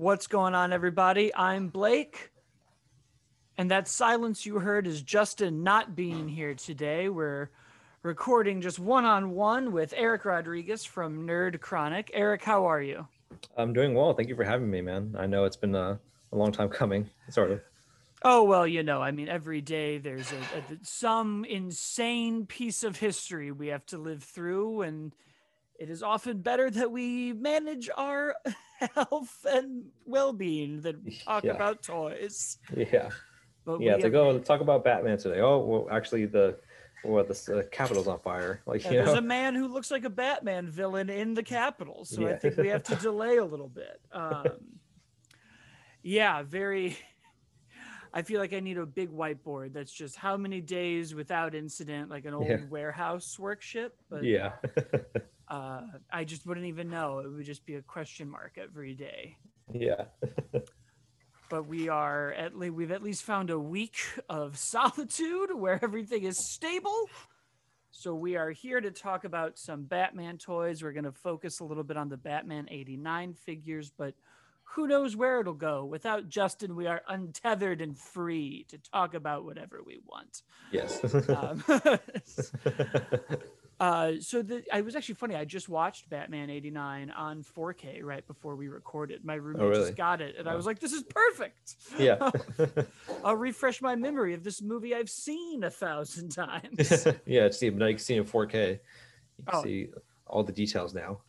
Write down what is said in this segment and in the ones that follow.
What's going on, everybody? I'm Blake. And that silence you heard is Justin not being here today. We're recording just one on one with Eric Rodriguez from Nerd Chronic. Eric, how are you? I'm doing well. Thank you for having me, man. I know it's been a, a long time coming, sort of. Oh well, you know, I mean, every day there's a, a, some insane piece of history we have to live through, and it is often better that we manage our health and well-being than talk Yeah. about toys. Yeah, But yeah. It's have- oh, talk about Batman today. Oh, well, actually, the what the uh, Capitol's on fire. Like, yeah, you there's know, a man who looks like a Batman villain in the Capitol, so I think we have to delay a little bit. Um, yeah, very. I feel like I need a big whiteboard that's just how many days without incident, like an old Yeah. warehouse workship. But yeah, uh, I just wouldn't even know. It would just be a question mark every day. yeah, But we are at least we've at least found a week of solitude where everything is stable. So we are here to talk about some Batman toys. We're going to focus a little bit on the Batman 89 figures, but who knows where it'll go. Without Justin, we are untethered and free to talk about whatever we want. yes. Um, Uh, so the I was actually funny. I just watched Batman '89 on 4K right before we recorded. My roommate really? just got it, and I was like, "This is perfect." yeah, I'll refresh my memory of this movie I've seen a thousand times. yeah. It's the now you can see in 4K. You can Oh. see all the details now.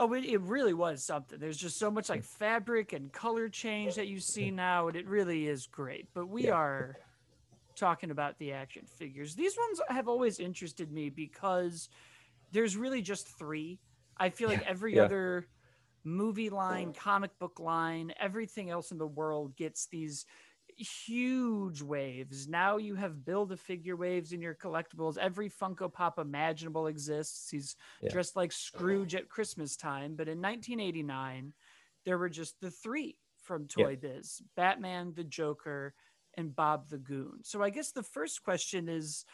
oh, it, it really was something. There's just so much like fabric and color change that you see now, and it really is great. But we Yeah. are talking about the action figures. These ones have always interested me because there's really just three. I feel like every yeah. other movie line, comic book line, everything else in the world gets these huge waves. Now you have build a figure waves in your collectibles. Every Funko Pop imaginable exists. He's Yeah. dressed like Scrooge at Christmas time. But in 1989, there were just the three from Yeah. Toy Biz Batman, the Joker, and Bob the Goon. So I guess the first question is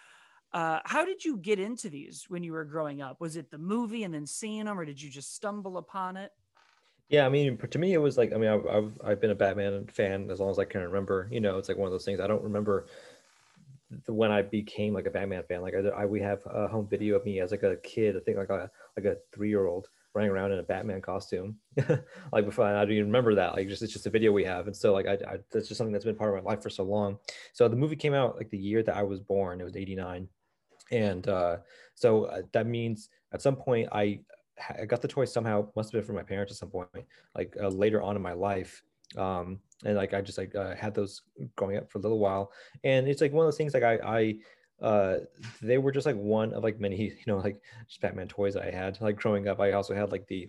uh, how did you get into these when you were growing up? Was it the movie and then seeing them, or did you just stumble upon it? Yeah, I mean, to me, it was like, I mean, I've, I've, I've been a Batman fan as long as I can remember. You know, it's like one of those things. I don't remember the, when I became like a Batman fan. Like, I, I we have a home video of me as like a kid. I think like a like a three year old running around in a Batman costume. like before, I don't even remember that. Like, just it's just a video we have, and so like I, I that's just something that's been part of my life for so long. So the movie came out like the year that I was born. It was '89, and uh, so uh, that means at some point I I got the toy somehow must have been from my parents at some point like uh, later on in my life um and like i just like uh, had those growing up for a little while and it's like one of those things like i i uh they were just like one of like many you know like just batman toys i had like growing up i also had like the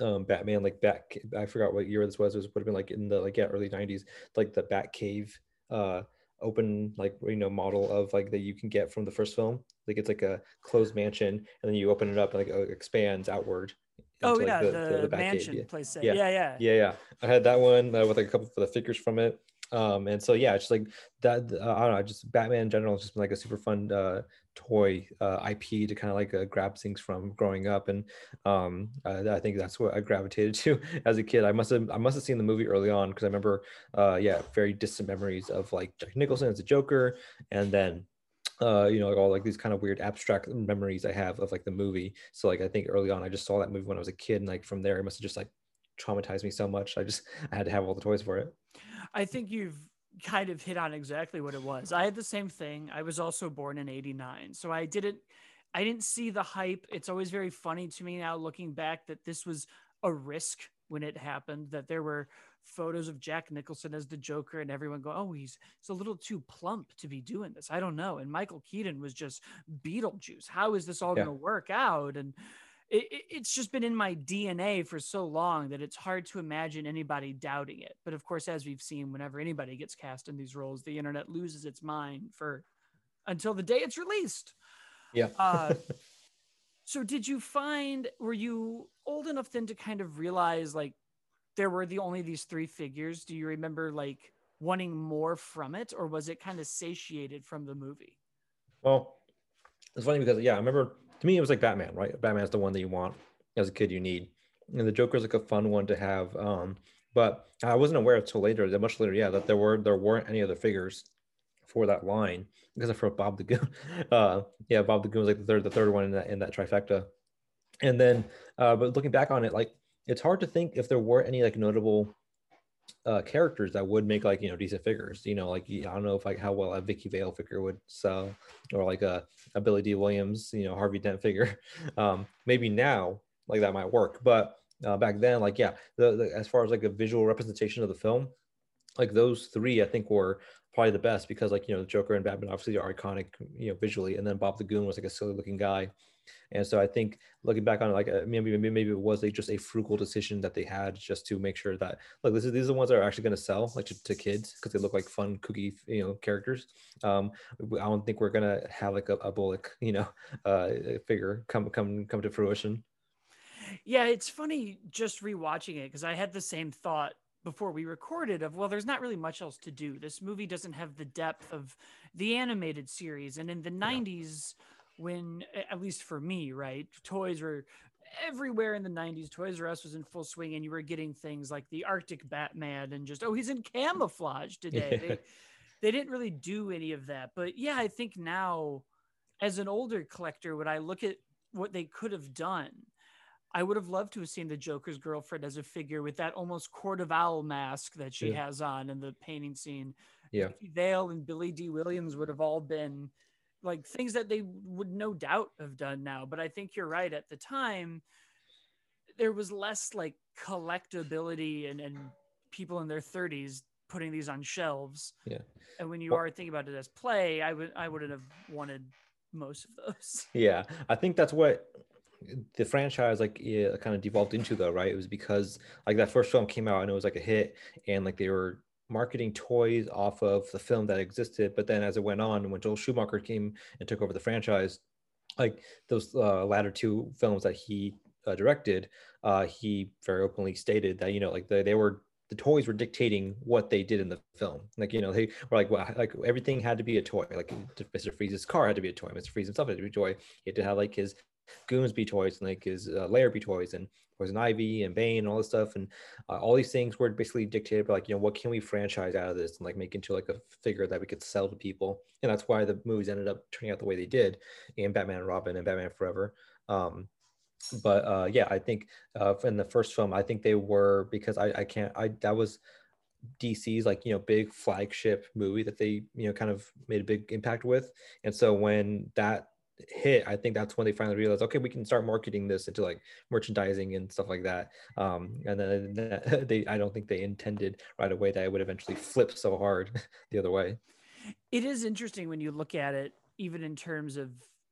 um batman like bat i forgot what year this was it was would have been like in the like yeah early 90s like the bat cave uh open like you know model of like that you can get from the first film like it's like a closed mansion and then you open it up and like it expands outward Oh into, like, yeah, the, Batcave, mansion yeah. place. set. Yeah. Yeah, yeah. yeah yeah i had that one uh, with like a couple of the figures from it um and so yeah it's like that uh, i don't know just batman in general has just been like a super fun uh toy uh ip to kind of like uh, grab things from growing up. And um uh, i think that's what i gravitated to as a kid. I must have i must have seen the movie early on because i remember uh yeah very distant memories of like jack nicholson as a joker and then uh you know like all like these kind of weird abstract memories i have of like the movie. So like i think early on i just saw that movie when i was a kid and like from there it must have just like traumatized me so much i just i had to have all the toys for it I think you've kind of hit on exactly what it was. I had the same thing. I was also born in 89. So I didn't I didn't see the hype. It's always very funny to me now looking back that this was a risk when it happened that there were photos of Jack Nicholson as the Joker and everyone go, "Oh, he's he's a little too plump to be doing this." I don't know. And Michael Keaton was just Beetlejuice. How is this all Yeah. going to work out? And it, it- it's just been in my DNA for so long that it's hard to imagine anybody doubting it. But of course, as we've seen, whenever anybody gets cast in these roles, the internet loses its mind for until the day it's released. yeah Uh, so, did you find were you old enough then to kind of realize like there were the only these three figures? Do you remember like wanting more from it, or was it kind of satiated from the movie? Well, it's funny because yeah, I remember to me it was like Batman, right? Batman's the one that you want as a kid you need. And the Joker's like a fun one to have. Um, but I wasn't aware until later much later, yeah, that there were there weren't any other figures for that line except for Bob the Goon. Uh, yeah, Bob the Goon was like the third the third one in that in that trifecta. And then, uh, but looking back on it, like it's hard to think if there were any like notable uh, characters that would make like you know decent figures. You know, like I don't know if like how well a Vicki Vale figure would sell, or like a, a Billy Dee Williams, you know, Harvey Dent figure. Um, maybe now like that might work, but uh, back then, like yeah, the, the, as far as like a visual representation of the film, like those three I think were probably the best because like you know the Joker and Batman obviously are iconic you know visually, and then Bob the Goon was like a silly looking guy. And so I think looking back on it, like uh, maybe maybe maybe it was a, just a frugal decision that they had just to make sure that look this is these are the ones that are actually going to sell like to, to kids because they look like fun kooky you know characters. Um, I don't think we're gonna have like a, a Bullock you know uh, figure come come come to fruition. Yeah, it's funny just rewatching it because I had the same thought before we recorded of well there's not really much else to do this movie doesn't have the depth of the animated series and in the yeah. 90s when at least for me right toys were everywhere in the 90s toys r us was in full swing and you were getting things like the arctic batman and just oh he's in camouflage today yeah. they, they didn't really do any of that but yeah i think now as an older collector when i look at what they could have done I would have loved to have seen the Joker's girlfriend as a figure with that almost court of owl mask that she yeah. has on in the painting scene. Yeah. Vicki Vale and Billy Dee Williams would have all been like things that they would no doubt have done now. But I think you're right. At the time, there was less like collectability and, and people in their 30s putting these on shelves. Yeah. And when you well, are thinking about it as play, I would I wouldn't have wanted most of those. Yeah. I think that's what the franchise like yeah, kind of devolved into though right it was because like that first film came out and it was like a hit and like they were marketing toys off of the film that existed but then as it went on when joel schumacher came and took over the franchise like those uh, latter two films that he uh, directed uh, he very openly stated that you know like the, they were the toys were dictating what they did in the film. Like, you know, they were like, well, like everything had to be a toy. Like Mr. Freeze's car had to be a toy. Mr. Freeze himself had to be a toy. He had to have like his goons be toys and like his uh, be toys and Poison Ivy and Bane and all this stuff and uh, all these things were basically dictated by like you know what can we franchise out of this and like make into like a figure that we could sell to people and that's why the movies ended up turning out the way they did in Batman and Robin and Batman Forever. Um, but uh, yeah, I think uh, in the first film, I think they were because I, I can't I that was DC's like you know big flagship movie that they you know kind of made a big impact with, and so when that hit, I think that's when they finally realized, okay, we can start marketing this into like merchandising and stuff like that. Um, and then they, I don't think they intended right away that it would eventually flip so hard the other way. It is interesting when you look at it, even in terms of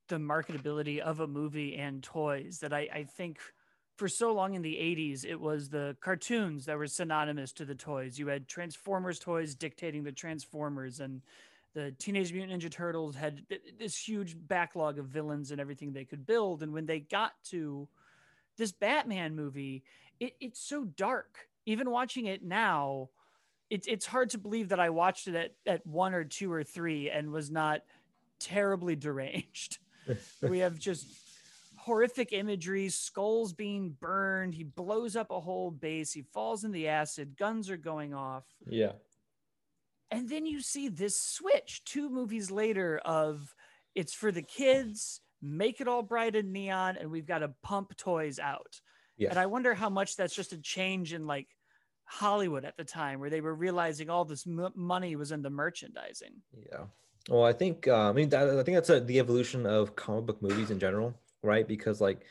the marketability of a movie and toys, that I, I think for so long in the 80s, it was the cartoons that were synonymous to the toys. You had Transformers toys dictating the Transformers and the Teenage Mutant Ninja Turtles had this huge backlog of villains and everything they could build. And when they got to this Batman movie, it, it's so dark. Even watching it now, it's it's hard to believe that I watched it at, at one or two or three and was not terribly deranged. we have just horrific imagery, skulls being burned. He blows up a whole base. He falls in the acid. Guns are going off. Yeah and then you see this switch two movies later of it's for the kids make it all bright and neon and we've got to pump toys out. Yeah. and i wonder how much that's just a change in like hollywood at the time where they were realizing all this m- money was in the merchandising. Yeah. Well i think uh, i mean that, i think that's a, the evolution of comic book movies in general right? Because like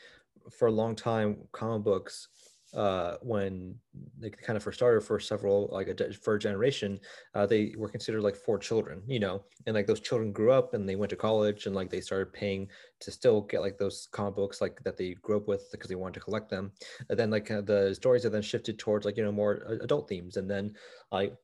for a long time comic books uh, when they kind of first started for several like a for a generation, uh, they were considered like for children, you know, and like those children grew up and they went to college and like they started paying to still get like those comic books like that they grew up with because they wanted to collect them. And then like uh, the stories have then shifted towards like you know more adult themes, and then like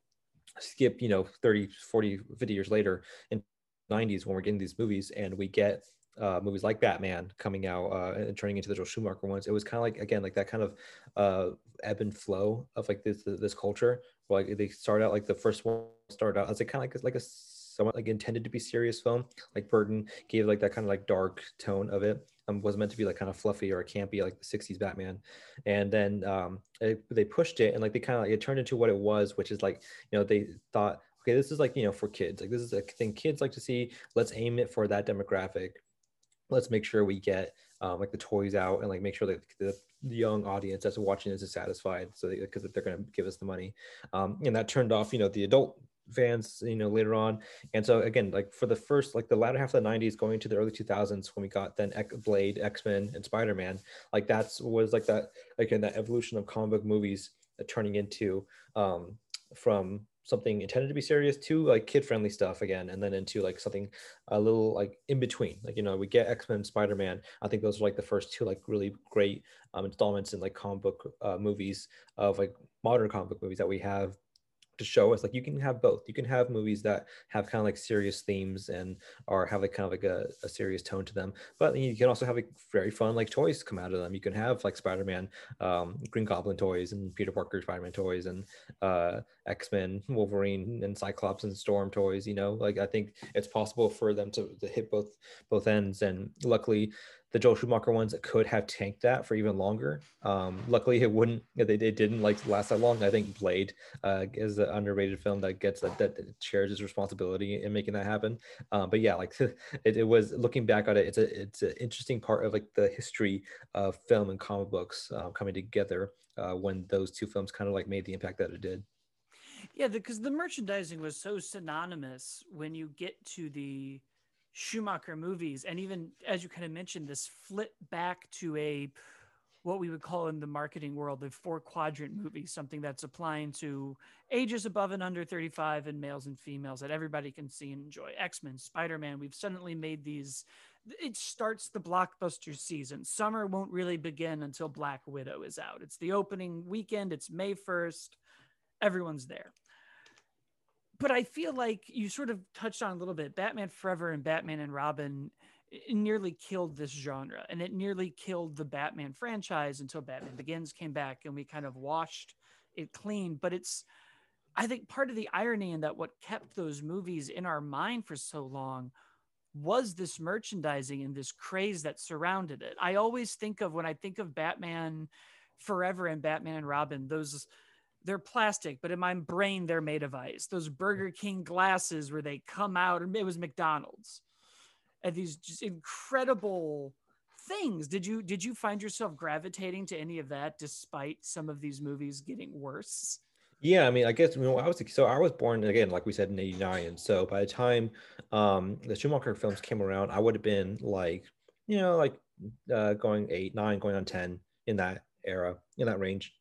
skip you know 30 40 50 years later in 90s when we're getting these movies and we get uh, movies like Batman coming out uh, and turning into the Joel Schumacher ones, it was kind of like again like that kind of uh, ebb and flow of like this this culture. Like they start out like the first one started out as like kind of like like a somewhat like intended to be serious film. Like Burton gave like that kind of like dark tone of it. um, was meant to be like kind of fluffy or campy like the 60s batman and then um, it, they pushed it and like they kind of like it turned into what it was which is like you know they thought okay this is like you know for kids like this is a thing kids like to see let's aim it for that demographic let's make sure we get um, like the toys out and like make sure that the, the young audience that's watching this is satisfied so because they, they're going to give us the money. Um, and that turned off you know the adult fans you know later on. And so again like for the first like the latter half of the 90s going to the early 2000s when we got then blade x-men and spider-man like that's was like that again that evolution of comic book movies uh, turning into um from something intended to be serious to like kid friendly stuff again and then into like something a little like in between. Like you know we get x-men spider-man. I think those are like the first two like really great um, installments in like comic book uh, movies of like modern comic book movies that we have to show us like you can have both. You can have movies that have kind of like serious themes and or have like kind of like a, a serious tone to them but you can also have like very fun like toys come out of them. You can have like spider-man um, green goblin toys and peter parker spider-man toys and uh, x-men wolverine and cyclops and storm toys you know? Like i think it's possible for them to, to hit both both ends and luckily the Joel Schumacher ones could have tanked that for even longer. Um, luckily, it wouldn't. They, didn't like last that long. I think Blade uh, is an underrated film that gets that, that shares its responsibility in making that happen. Um, but yeah, like it, it, was looking back on it, it's a it's an interesting part of like the history of film and comic books uh, coming together uh, when those two films kind of like made the impact that it did. Yeah, because the, the merchandising was so synonymous when you get to the Schumacher movies, and even as you kind of mentioned, this flip back to a what we would call in the marketing world a four quadrant movie, something that's applying to ages above and under 35 and males and females that everybody can see and enjoy. X Men, Spider Man, we've suddenly made these. It starts the blockbuster season. Summer won't really begin until Black Widow is out. It's the opening weekend, it's May 1st. Everyone's there but I feel like you sort of touched on a little bit. Batman Forever and Batman and Robin eh, eh, nearly killed this genre, and it nearly killed the Batman franchise until Batman Begins came back, and we kind of washed it clean. But it's, I think, part of the irony in that what kept those movies in our mind for so long was this merchandising and this craze that surrounded it. I always think of when I think of Batman Forever and Batman and Robin, those they're plastic, but in my brain they're made of ice. Those Burger King glasses where they come out, or it was McDonald's, and these just incredible things. Did you did you find yourself gravitating to any of that despite some of these movies getting worse? Yeah, I mean, I guess you know, I was so I was born again, like we said, in '89, and so by the time um, the Schumacher films came around, I would have been like, you know, like uh, going eight, nine, going on ten in that era, in that range,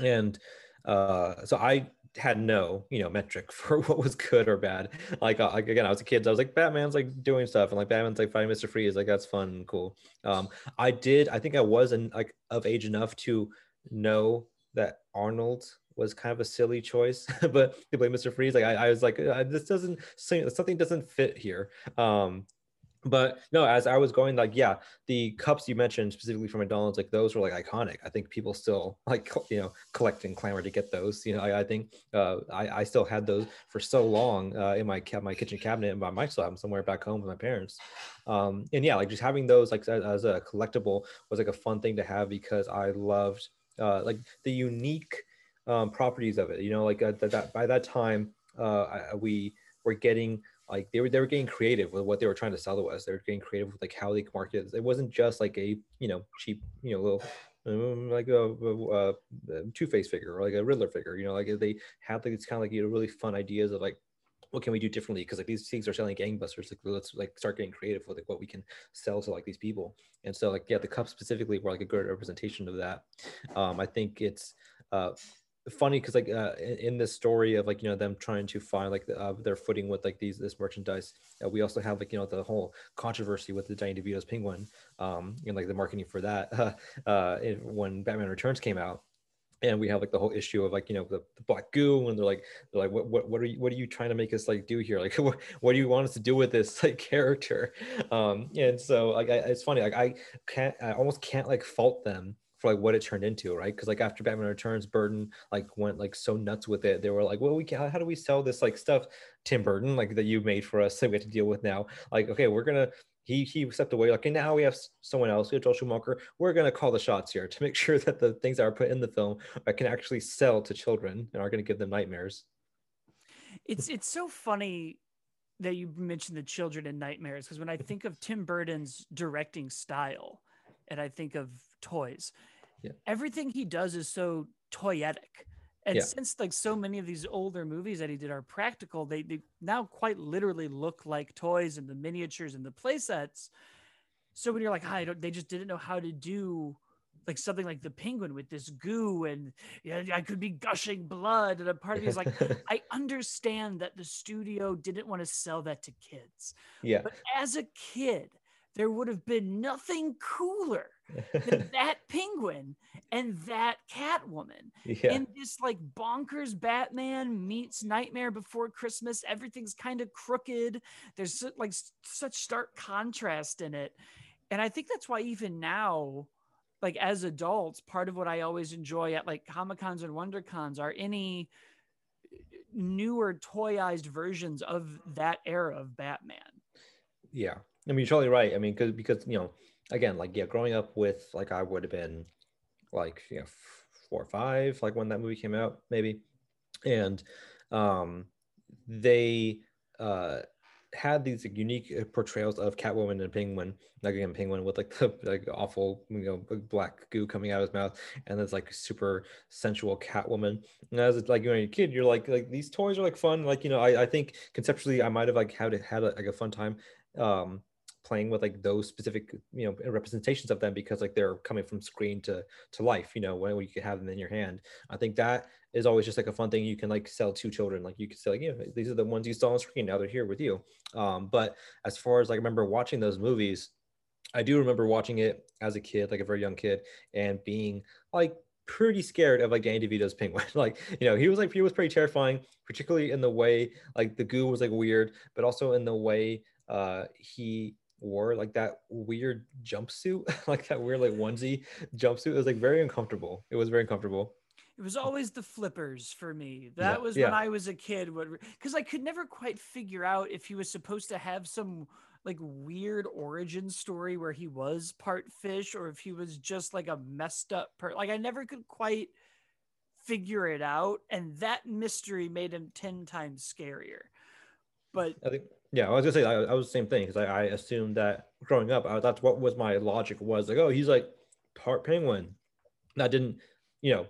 and uh, so I had no, you know, metric for what was good or bad. Like, uh, again, I was a kid. So I was like, Batman's like doing stuff, and like Batman's like fighting Mister Freeze. Like that's fun and cool. Um, I did. I think I was in, like of age enough to know that Arnold was kind of a silly choice, but to play Mr. Freeze, like I, I was like, uh, this doesn't something doesn't fit here. Um, but no as i was going like yeah the cups you mentioned specifically from mcdonald's like those were like iconic. I think people still like you know collect and clamor to get those you know i, I think uh, I, I still had those for so long uh, in my my kitchen cabinet and I might still have them somewhere back home with my parents. Um, and yeah like just having those like as, as, a collectible was like a fun thing to have because i loved uh, like the unique um, properties of it you know like that, by that time uh, we were getting like they were they were getting creative with what they were trying to sell to us. They were getting creative with like how they market. It wasn't just like a you know cheap you know little um, like a, a, a Two Face figure or like a Riddler figure. You know, like they had like it's kind of like you know really fun ideas of like what can we do differently because like these things are selling gangbusters like let's like start getting creative with like what we can sell to like these people and so like yeah the cup specifically were like a good representation of that um i think it's uh funny because like uh, in, this story of like you know them trying to find like the, uh, their footing with like these this merchandise uh, we also have like you know the whole controversy with the Danny DeVito's penguin um and like the marketing for that uh when Batman Returns came out. And we have like the whole issue of like you know the, the, black goo and they're like they're like what, what what are you what are you trying to make us like do here? Like what, what do you want us to do with this like character? Um and so like I, it's funny like i can't i almost can't like fault them for like what it turned into, right? Because like after Batman Returns, Burton like went like so nuts with it. They were like, well, we can how do we sell this like stuff, Tim Burton, like that you made for us that we have to deal with now? Like, okay, we're gonna he he stepped away like, okay, now we have someone else. We have Joel Schumacher. We're gonna call the shots here to make sure that the things that are put in the film are can actually sell to children and are gonna give them nightmares. It's it's so funny that you mentioned the children and nightmares because when I think of Tim Burton's directing style, and I think of toys, yeah. everything he does is so toyetic. And Yeah. since like so many of these older movies that he did are practical, they, they now quite literally look like toys and the miniatures and the play sets. So when you're like, ah, I don't, they just didn't know how to do like something like the penguin with this goo and yeah, I could be gushing blood. And a part of me is like, I understand that the studio didn't want to sell that to kids. yeah. But as a kid, there would have been nothing cooler than that penguin and that Catwoman. yeah. And this like bonkers Batman meets Nightmare Before Christmas. Everything's kind of crooked. There's like such stark contrast in it. And I think that's why even now, like as adults, part of what I always enjoy at like Comic Cons and Wonder Cons are any uh, newer toyized versions of that era of Batman. Yeah, I mean, you're totally right. I mean, because because you know, again, like yeah, growing up with like I would have been like you know four or five, like when that movie came out, maybe, and um, they uh had these unique uh, portrayals of Catwoman and Penguin, like again Penguin with like the like awful you know black goo coming out of his mouth, and this like super sensual Catwoman. And as it's like when you're a kid, you're like like these toys are like fun. Like you know, I, I think conceptually I might have like had had like a fun time um playing with like those specific you know representations of them because like they're coming from screen to to life you know when you can have them in your hand. I think that is always just like a fun thing you can like sell to children. Like you can say like yeah these are the ones you saw on screen. Now they're here with you. Um but as far as like I remember watching those movies i do remember watching it as a kid like a very young kid and being like pretty scared of like Danny DeVito's penguin. like, you know, he was like he was pretty terrifying, particularly in the way like the goo was like weird, but also in the way uh he wore like that weird jumpsuit, like that weird like onesie jumpsuit. It was like very uncomfortable. It was very uncomfortable. It was always the flippers for me. That Yeah, was yeah. when I was a kid. Because I could never quite figure out if he was supposed to have some like weird origin story where he was part fish or if he was just like a messed up per like I never could quite figure it out and that mystery made him 10 times scarier but I think yeah, I was gonna say I, I was the same thing because I, I assumed that growing up, I, that's what was my logic was like, oh, he's like part penguin. That didn't, you know,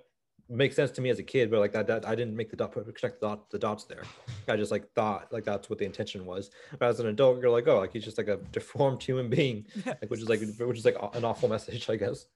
make sense to me as a kid, but like that, that I didn't make the dot connect the, dot, the dots there. I just like thought like that's what the intention was. But as an adult, you're like, oh, like he's just like a deformed human being, like which is like which is like an awful message, I guess.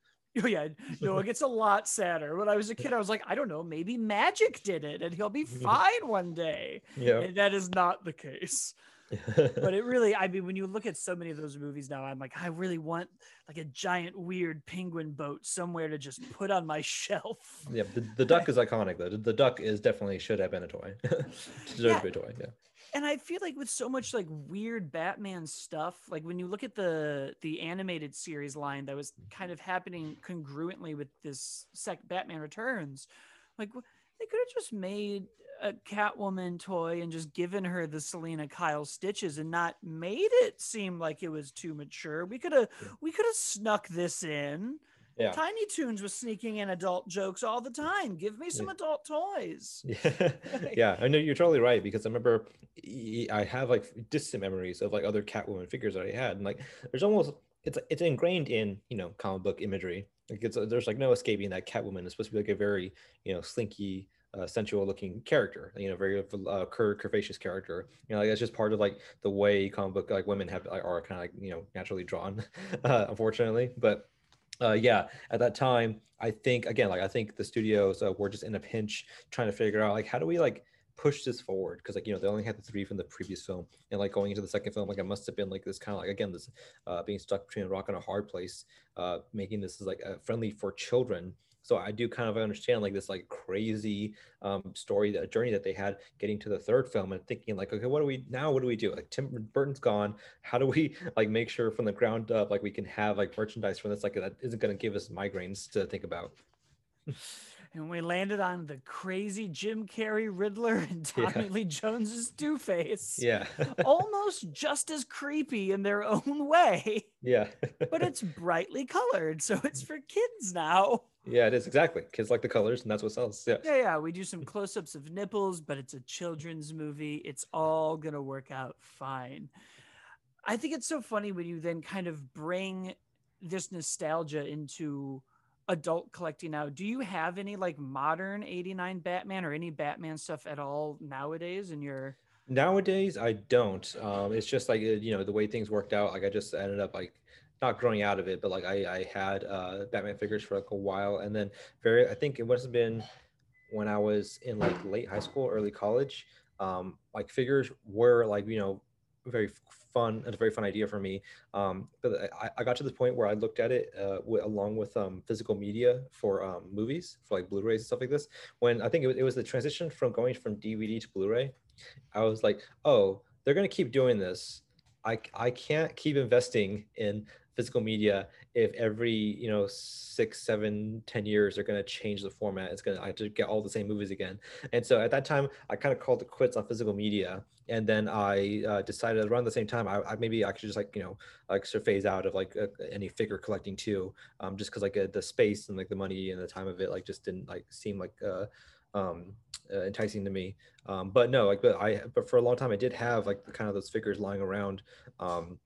oh yeah no it gets a lot sadder when i was a kid i was like i don't know maybe magic did it and he'll be fine one day Yeah. and that is not the case but it really i mean when you look at so many of those movies now i'm like i really want like a giant weird penguin boat somewhere to just put on my shelf yeah, the, the duck is iconic though. The, duck is definitely should have been a toy. Deserves Yeah. to be a toy. Yeah. and i feel like with so much like weird batman stuff like when you look at the the animated series line that was mm-hmm. kind of happening congruently with this sec batman returns like they could have just made a catwoman toy and just given her the selina kyle stitches and not made it seem like it was too mature we could have Yeah. we could have snuck this in Yeah. tiny toons was sneaking in adult jokes all the time give me some Yeah. adult toys Yeah, yeah, I know you're totally right because I remember I have like distant memories of like other Catwoman figures that I had, and like there's almost it's it's ingrained in you know comic book imagery. Like it's there's like no escaping that Catwoman is supposed to be like a very you know slinky, uh, sensual looking character. You know, very uh, cur- curvaceous character. You know, like that's just part of like the way comic book like women have are kind of like you know naturally drawn, uh, unfortunately, but uh, yeah, at that time, I think again, like I think the studios uh, were just in a pinch trying to figure out like how do we like push this forward because like you know they only had the three from the previous film and like going into the second film like it must have been like this kind of like again this uh, being stuck between a rock and a hard place uh, making this is like friendly for children so i do kind of understand like this like crazy um, story that journey that they had getting to the third film and thinking like okay what do we now what do we do? Like tim burton's gone. How do we like make sure from the ground up like we can have like merchandise from this? Like that isn't going to give us migraines to think about and we landed on the crazy Jim Carrey Riddler and Tommy Yeah. Lee Jones's Two Face. Yeah. Almost just as creepy in their own way, yeah. but it's brightly colored, so it's for kids now. yeah, it is exactly. Kids like the colors, and that's what sells. Yeah. Yeah, yeah. We do some close-ups of nipples, but it's a children's movie. It's all gonna work out fine. I think it's so funny when you then kind of bring this nostalgia into adult collecting now. Do you have any like modern 89 Batman or any Batman stuff at all nowadays in your Nowadays, I don't. Um, it's just like uh, you know the way things worked out. Like I just ended up like not growing out of it, but like I I had uh, Batman figures for like a while, and then very I think it must have been when I was in like late high school, early college. Um, like figures were like you know very fun and a very fun idea for me. Um, but I, I got to the point where I looked at it uh, along with um, physical media for um, movies, for like Blu-rays and stuff like this. When I think it was, it was the transition from going from DVD to Blu-ray. I was like, oh, they're gonna keep doing this. I I can't keep investing in physical media if every you know six seven ten years they're going to change the format it's going to i have to get all the same movies again. And so at that time i kind of called it quits on physical media and then i uh, decided around the same time I, I maybe i could just like you know like sort of phase out of like uh, any figure collecting too um just because like uh, the space and like the money and the time of it like just didn't like seem like uh um uh, enticing to me. Um but no like but i but for a long time i did have like kind of those figures lying around um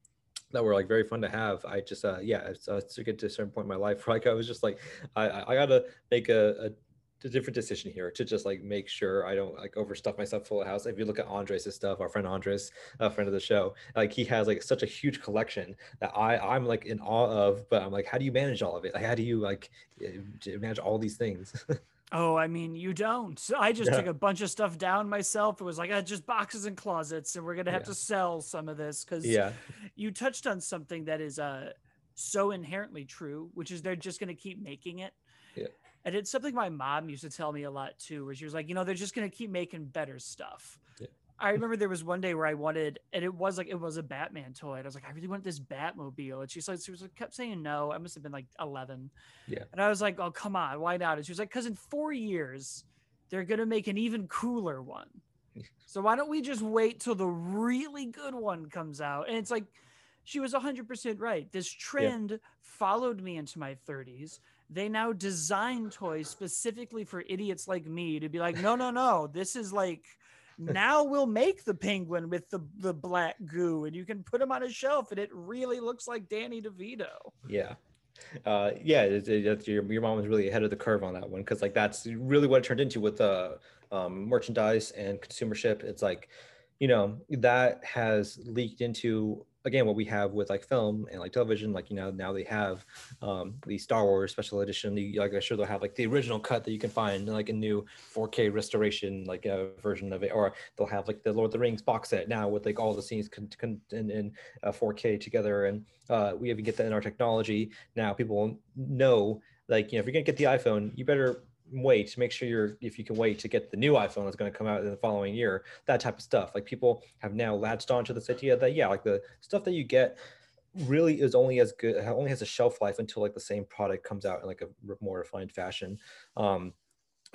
that were like very fun to have. I just uh yeah, it's, uh, to get to a certain point in my life where like I was just like I I I gotta make a, a, a different decision here to just like make sure I don't like overstuff myself full of house. If you look at Andres' stuff, our friend Andres, a friend of the show, like he has like such a huge collection that I I'm like in awe of. But I'm like, how do you manage all of it? Like, how do you like eh, manage all these things? Oh, I mean, you don't. So I just Yeah. took a bunch of stuff down myself. It was like, uh, just boxes and closets, and we're gonna have Yeah. to sell some of this because yeah, you touched on something that is uh so inherently true, which is they're just gonna keep making it. Yeah. And it's something my mom used to tell me a lot too, where she was like, you know, they're just gonna keep making better stuff. Yeah. I remember there was one day where I wanted, and it was like it was a Batman toy. And I was like, I really want this Batmobile, and she's like, she was like, kept saying no. I must have been like eleven. Yeah. And I was like, oh come on, why not? And she was like, because in four years, they're gonna make an even cooler one. So why don't we just wait till the really good one comes out? And it's like she was 100% right. This trend followed me into my 30s. They now design toys specifically for idiots like me to be like, no, no, no. This is like now we'll make the penguin with the, the black goo and you can put him on a shelf and it really looks like Danny DeVito. yeah. Uh, yeah, it's, it's, your, your mom was really ahead of the curve on that one because like that's really what it turned into with uh, um, merchandise and consumership. It's like, you know, that has leaked into again what we have with like film and like television. Like you know now they have um, the Star Wars special edition. The, like I'm sure they'll have like the original cut that you can find like a new 4K restoration like a version of it, or they'll have like the Lord of the Rings box set now with like all the scenes con- con- in, in uh, 4K together and uh, we even get that in our technology now people know like you know if you're gonna get the iphone you better wait make sure you're if you can wait to get the new iphone that's going to come out in the following year that type of stuff. Like people have now latched onto this idea that yeah like the stuff that you get really is only as good only has a shelf life until like the same product comes out in like a more refined fashion. Um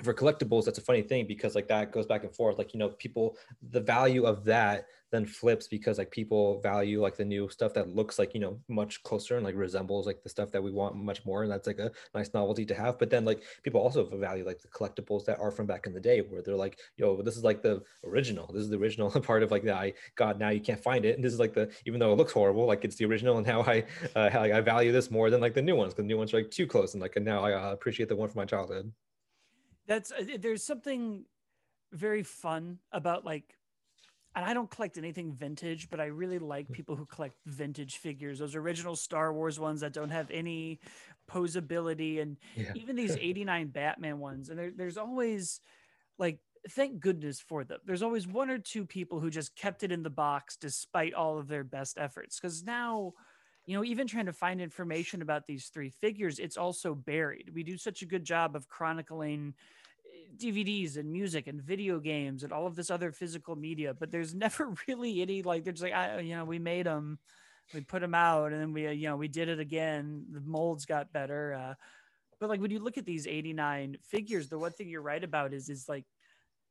for collectibles that's a funny thing because like that goes back and forth. Like you know people the value of that then flips because like people value like the new stuff that looks like you know much closer and like resembles like the stuff that we want much more and that's like a nice novelty to have. But then like people also value like the collectibles that are from back in the day where they're like yo this is like the original. This is the original part of like that i god now you can't find it. And this is like the even though it looks horrible like it's the original and how i uh, how i value this more than like the new ones because the new ones are like too close and like and now i uh, appreciate the one from my childhood. That's uh, there's something very fun about like and I don't collect anything vintage, but I really like hmm. people who collect vintage figures, those original Star Wars ones that don't have any posability and yeah even these 89 Batman ones. And there, there's always like thank goodness for them. There's always one or two people who just kept it in the box despite all of their best efforts. Because now, you know, even trying to find information about these three figures, it's also buried. We do such a good job of chronicling DVDs and music and video games and all of this other physical media, but there's never really any like there's like I you know we made them, we put them out, and then we uh, you know we did it again. The molds got better. Uh, but like when you look at these 89 figures, the one thing you're right about is is like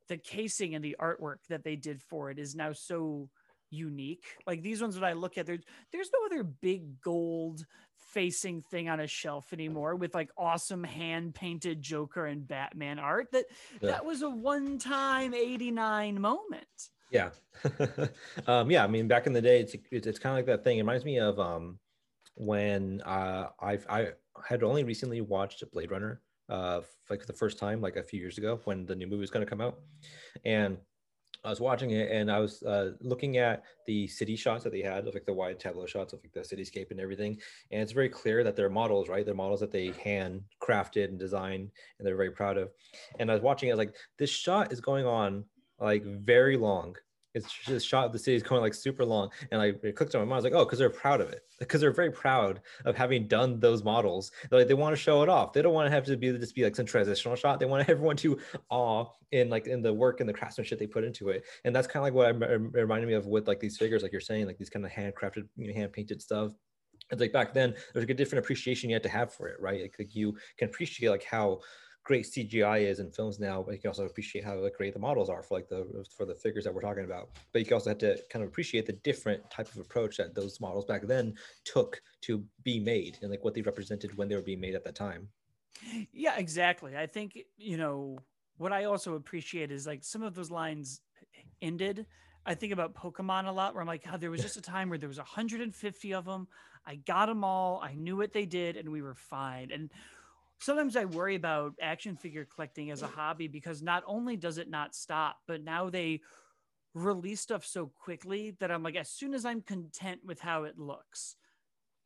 the casing and the artwork that they did for it is now so unique. Like these ones that I look at, there's there's no other big gold facing thing on a shelf anymore with like awesome hand painted Joker and Batman art. That yeah. that was a one time 89 moment. Yeah. um, yeah. I mean, back in the day, it's, it's, it's kind of like that thing. It reminds me of um, when uh, I've, I had only recently watched Blade Runner uh, like the first time, like a few years ago when the new movie was going to come out. And I was watching it and I was uh, looking at the city shots that they had of like the wide tableau shots of like the cityscape and everything. And it's very clear that they're models, right? They're models that they hand crafted and designed and they're very proud of. And I was watching it, like this shot is going on like very long it's just shot the city is going like super long and I clicked on my mind. I was like oh because they're proud of it because they're very proud of having done those models. They're like they want to show it off. They don't want to have to be just be like some transitional shot. They want everyone to awe in like in the work and the craftsmanship they put into it. And that's kind of like what I'm, reminding me of with like these figures like you're saying like these kind of handcrafted you know, hand painted stuff. It's like back then there's like a different appreciation you had to have for it right? Like, like you can appreciate like how great CGI is in films now, but you can also appreciate how great the models are for like the for the figures that we're talking about. But you can also have to kind of appreciate the different type of approach that those models back then took to be made and like what they represented when they were being made at that time. Yeah, exactly. I think you know what I also appreciate is like some of those lines ended. I think about Pokemon a lot, where I'm like, oh, there was just a time where there was 150 of them. I got them all. I knew what they did, and we were fine. And sometimes I worry about action figure collecting as a hobby because not only does it not stop, but now they release stuff so quickly that I'm like, as soon as I'm content with how it looks,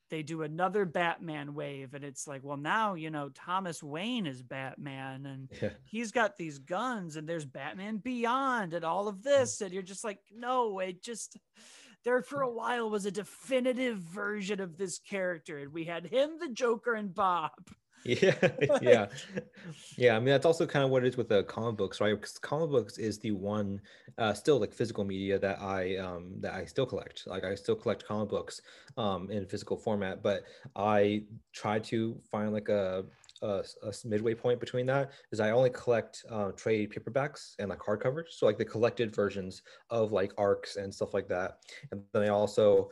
they do another Batman wave. And it's like, well, now, you know, Thomas Wayne is Batman and yeah. he's got these guns and there's Batman Beyond and all of mm. this. And you're just like, no, it just there for a while was a definitive version of this character. And we had him, the Joker, and Bob. Yeah, yeah, yeah. I mean, that's also kind of what it is with the comic books, right? Because comic books is the one, uh, still like physical media that I um that I still collect. Like I still collect comic books, um, in physical format. But I try to find like a a, a, midway point between that is I only collect uh, trade paperbacks and like hardcovers, so like the collected versions of like arcs and stuff like that. And then I also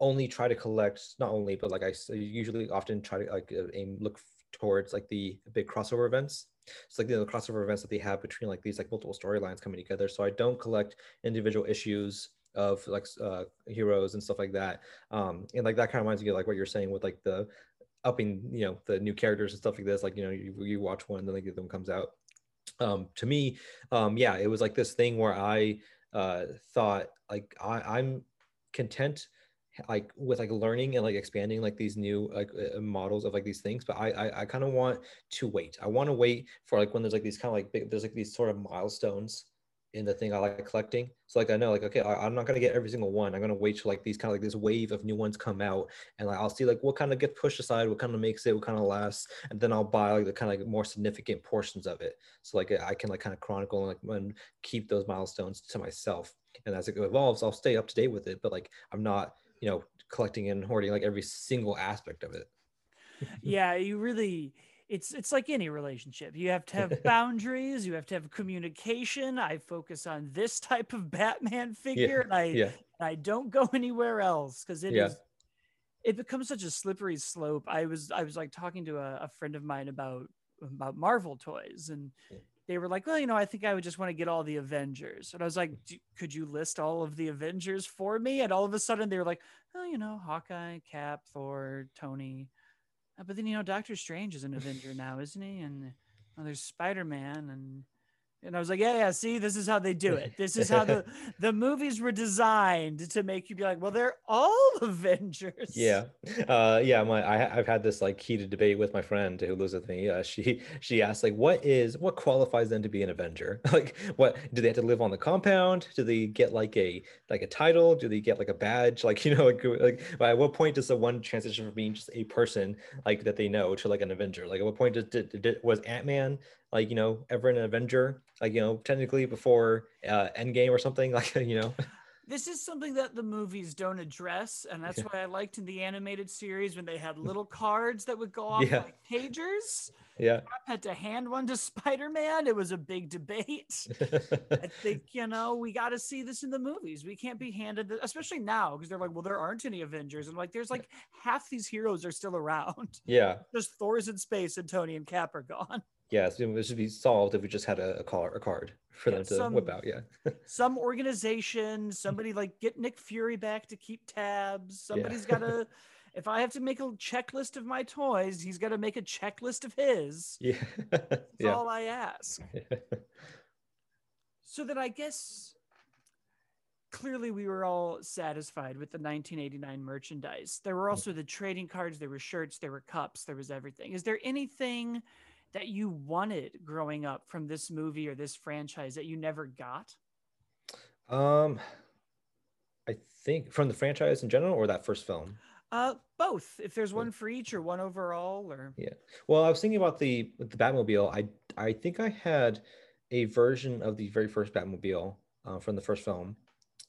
only try to collect not only but like I usually often try to like uh, aim look towards like the big crossover events. It's like you know, the crossover events that they have between like these like multiple storylines coming together. So I don't collect individual issues of like uh, heroes and stuff like that. Um, and like that kind of reminds me of like what you're saying with like the upping, you know, the new characters and stuff like this. Like you know, you, you watch one and then like them comes out. Um, to me, um, yeah, it was like this thing where I uh, thought like I, I'm content like with like learning and like expanding like these new like uh, models of like these things but i i, I kind of want to wait. I want to wait for like when there's like these kind of like big there's like these sort of milestones in the thing i like collecting. So like i know like okay I, am not going to get every single one. I'm going to wait till like these kind of like this wave of new ones come out and like i'll see like what kind of gets pushed aside what kind of makes it what kind of lasts and then i'll buy like the kind of like more significant portions of it. So like i can like kind of chronicle and like and keep those milestones to myself. And as it evolves i'll stay up to date with it but like i'm not you know collecting and hoarding like every single aspect of it yeah you really it's it's like any relationship you have to have boundaries you have to have communication i focus on this type of batman figure yeah. and i yeah. i don't go anywhere else because it yeah. is it becomes such a slippery slope i was i was like talking to a, a friend of mine about about marvel toys and they were like, well, you know, I think I would just want to get all the Avengers. And I was like, could you list all of the Avengers for me? And all of a sudden they were like, oh, you know, Hawkeye, Cap, Thor, Tony. Uh, but then, you know, Doctor Strange is an Avenger now, isn't he? And oh, there's Spider Man and and I was like, yeah, yeah, see, this is how they do it. This is how the the movies were designed to make you be like, well, they're all Avengers. Yeah, uh, yeah. My I, have had this like heated debate with my friend who lives with me. Uh, she she asked like, what is what qualifies them to be an Avenger? like, what do they have to live on the compound? Do they get like a like a title? Do they get like a badge? Like you know, like, like at what point does the one transition from being just a person like that they know to like an Avenger? Like at what point did, did, did was Ant Man like you know ever an Avenger? Like you know technically before uh, Endgame or something like you know. This is something that the movies don't address, and that's why I liked in the animated series when they had little cards that would go off yeah. like pagers. Yeah. Cap had to hand one to Spider Man. It was a big debate. I think you know we got to see this in the movies. We can't be handed, the, especially now, because they're like, well, there aren't any Avengers, and like, there's like half these heroes are still around. yeah. Just Thor's in space, and Tony and Cap are gone. Yeah. So this would be solved if we just had a, a car a card for Yeah, them to some- whip out. Yeah. Some organization, somebody like get Nick Fury back to keep tabs. Somebody's got to. If I have to make a checklist of my toys, he's got to make a checklist of his. Yeah. That's yeah. all I ask. So that I guess clearly we were all satisfied with the 1989 merchandise. There were mm. also the trading cards, there were shirts, there were cups, there was everything. Is there anything that you wanted growing up from this movie or this franchise that you never got? Um, I think from the franchise in general or that first film. Uh, both. If there's one for each or one overall, or yeah. Well, I was thinking about the the Batmobile. I I think I had a version of the very first Batmobile uh, from the first film,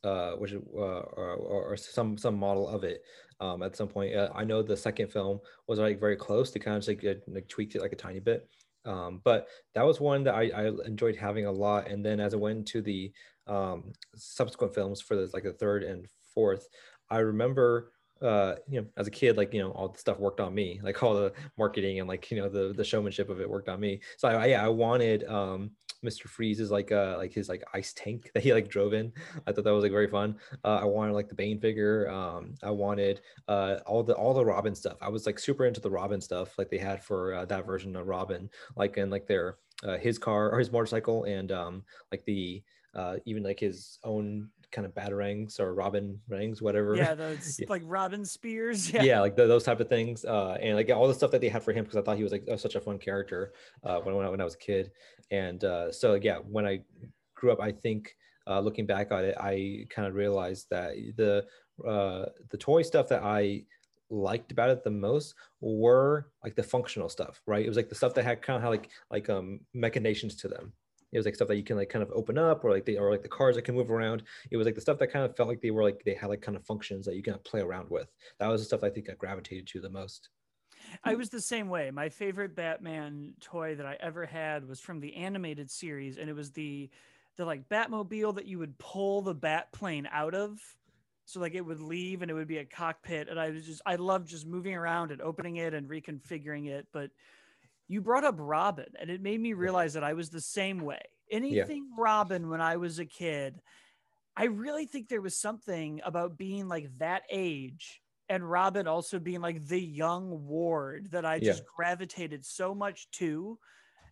uh, which uh, or, or, some some model of it. Um, at some point, uh, I know the second film was like very close. They kind of just, like, like tweaked it like a tiny bit. Um, but that was one that I, I enjoyed having a lot. And then as I went to the um, subsequent films for the like the third and fourth, I remember uh you know as a kid like you know all the stuff worked on me like all the marketing and like you know the the showmanship of it worked on me so i yeah i wanted um mr freeze's like uh like his like ice tank that he like drove in. I thought that was like very fun. Uh, i wanted like the bane figure um i wanted uh all the all the robin stuff. I was like super into the robin stuff like they had for uh, that version of robin like in like their uh, his car or his motorcycle and um like the uh even like his own kind of batarangs or robin rings whatever yeah, those Yeah. like Robin Spears. yeah, yeah like th- those type of things uh and like all the stuff that they had for him because i thought he was like such a fun character uh when, when, I, when i was a kid and uh so yeah when i grew up i think uh looking back on it i kind of realized that the uh the toy stuff that i liked about it the most were like the functional stuff right it was like the stuff that had kind of had like like um machinations to them it was like stuff that you can like kind of open up or like they or like the cars that can move around it was like the stuff that kind of felt like they were like they had like kind of functions that you can play around with that was the stuff i think i gravitated to the most I was the same way. My favorite Batman toy that I ever had was from the animated series, and it was the the like Batmobile that you would pull the bat plane out of. So like it would leave and it would be a cockpit. And I was just I loved just moving around and opening it and reconfiguring it. But you brought up Robin, and it made me realize that I was the same way. Anything Robin when I was a kid, I really think there was something about being like that age and Robin also being like the young ward that I Yeah. just gravitated so much to.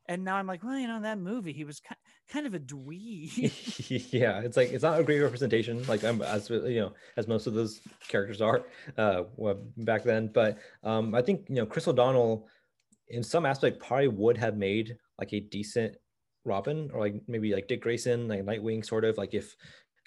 And now I'm like, well, you know, in that movie, he was ki- kind of a dweeb. yeah it's like it's not a great representation like i'm as you know as most of those characters are uh back then but um i think you know chris o'donnell in some aspect probably would have made like a decent robin or like maybe like dick grayson like nightwing sort of like if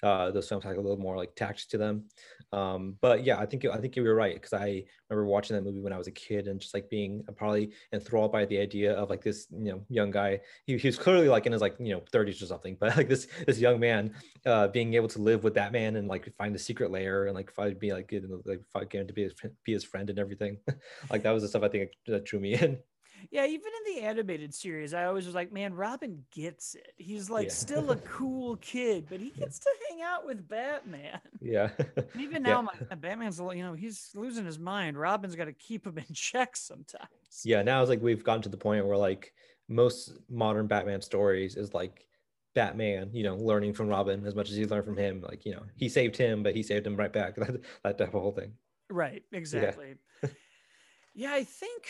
uh those films had a little more like tact to them. Um but yeah i think i think you were right because i remember watching that movie when i was a kid and just like being probably enthralled by the idea of like this you know young guy. He, he was clearly like in his like you know 30s or something but like this this young man uh being able to live with that man and like find the secret lair and like find be like getting like find, getting to be his, be his friend and everything. Like that was the stuff i think that drew me in yeah, even in the animated series, I always was like, man, Robin gets it. He's like Yeah. still a cool kid, but he gets to hang out with Batman. yeah And even Yeah. now, my Batman's, you know, he's losing his mind. Robin's got to keep him in check sometimes. yeah now it's like we've gotten to the point where like most modern batman stories is like batman you know learning from robin as much as he learned from him like you know he saved him but he saved him right back that, that type of whole thing Right, exactly. yeah, I think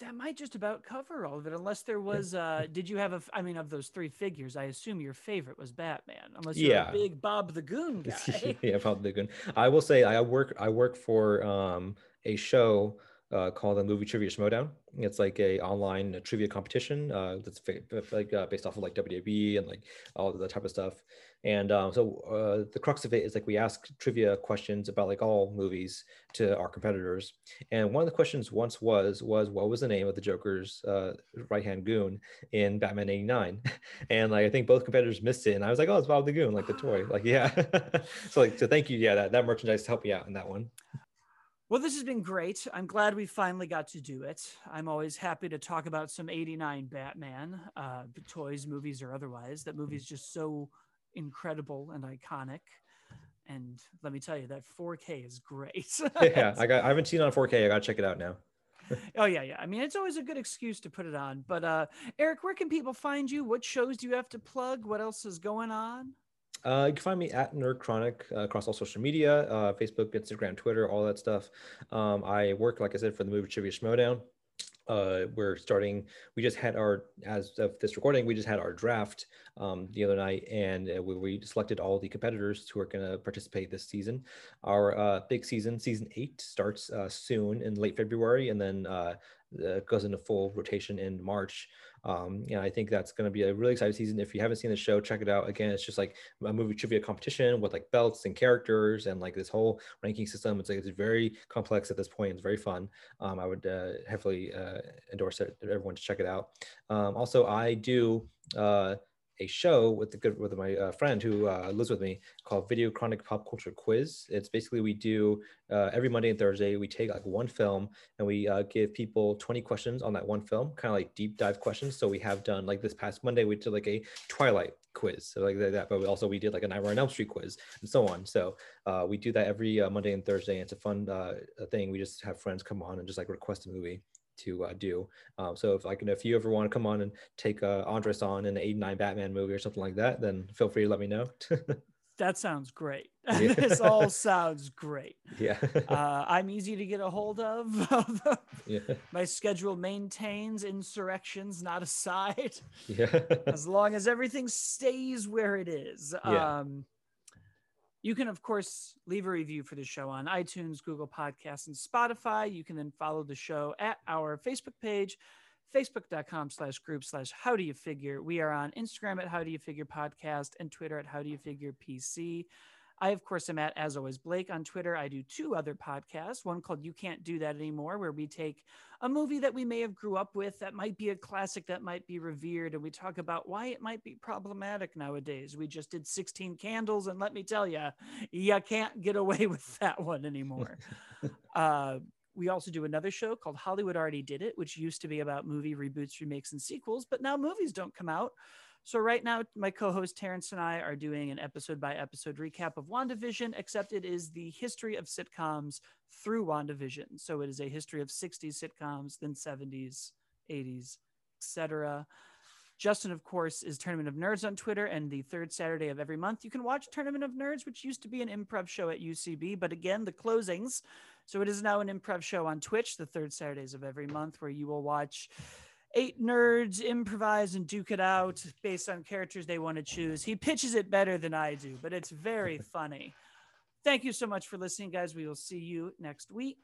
that might just about cover all of it, unless there was. uh Did you have a i mean, of those three figures, I assume your favorite was Batman, unless you're Yeah. a big Bob the Goon guy. yeah probably good i will say i work i work for um a show uh, called the movie trivia Schmoedown it's like a online uh, trivia competition uh that's like uh, based off of like wwe and like all of that type of stuff and um, so uh, the crux of it is like we ask trivia questions about like all movies to our competitors and one of the questions once was was what was the name of the joker's uh, right hand goon in batman 89 and like i think both competitors missed it and i was like oh it's bob the goon like the toy like yeah so like so thank you yeah that, that merchandise helped me out in that one Well, this has been great. I'm glad we finally got to do it. I'm always happy to talk about some 89 Batman, uh, toys, movies, or otherwise. That movie is just so incredible and iconic. And let me tell you, that 4K is great. yeah, I got. I haven't seen it on 4K. I gotta check it out now. oh yeah, yeah. I mean, it's always a good excuse to put it on. But uh, Eric, where can people find you? What shows do you have to plug? What else is going on? Uh, you can find me at Nerd Chronic uh, across all social media, uh, Facebook, Instagram, Twitter, all that stuff. Um, I work, like I said, for the movie Trivia Schmoedown uh, we're starting. We just had our, as of this recording, we just had our draft um, the other night, and uh, we, we, selected all the competitors who are going to participate this season. Our uh, big season, season eight, starts uh, soon in late February, and then uh, goes into full rotation in March. Um, and I think that's going to be a really exciting season. If you haven't seen the show, check it out. Again, it's just like a movie trivia competition with like belts and characters and like this whole ranking system. It's like it's very complex at this point. It's very fun. Um, I would uh, heavily uh, endorse it, everyone to check it out. Um, also, I do. Uh, a show with the good with my uh, friend who uh, lives with me called Video Chronic Pop Culture Quiz. It's basically we do uh, every Monday and Thursday we take like one film and we uh, give people 20 questions on that one film, kind of like deep dive questions. So we have done like this past Monday we did like a Twilight quiz, so like that. But we also we did like a Nightmare on Elm Street quiz and so on. So uh, we do that every uh, Monday and Thursday. And it's a fun thing. We just have friends come on and just like request a movie to uh, do. Um, so if like if you ever want to come on and take uh, Andres on in an '89 Batman movie or something like that, then feel free to let me know. that sounds great. Yeah. this all sounds great. Yeah. uh, I'm easy to get a hold of. yeah. My schedule maintains insurrections, not aside. Yeah. as long as everything stays where it is. Yeah. Um, you can, of course, leave a review for the show on iTunes, Google Podcasts, and Spotify. You can then follow the show at our Facebook page, facebook.com slash group slash how do you figure. We are on Instagram at how do you figure podcast and Twitter at how do you figure PC. I, of course, am at, as always, Blake on Twitter. I do two other podcasts, one called You Can't Do That Anymore, where we take a movie that we may have grew up with that might be a classic that might be revered, and we talk about why it might be problematic nowadays. We just did 16 Candles, and let me tell you, you can't get away with that one anymore. uh, we also do another show called Hollywood Already Did It, which used to be about movie reboots, remakes, and sequels, but now movies don't come out. So right now, my co-host Terrence and I are doing an episode by episode recap of WandaVision, except it is the history of sitcoms through WandaVision. So it is a history of 60s sitcoms, then 70s, 80s, etc. Justin, of course, is Tournament of Nerds on Twitter, and the third Saturday of every month, you can watch Tournament of Nerds, which used to be an improv show at UCB, but again, the closings. So it is now an improv show on Twitch, the third Saturdays of every month, where you will watch eight nerds improvise and duke it out based on characters they want to choose. He pitches it better than I do, but it's very funny. Thank you so much for listening, guys. We will see you next week.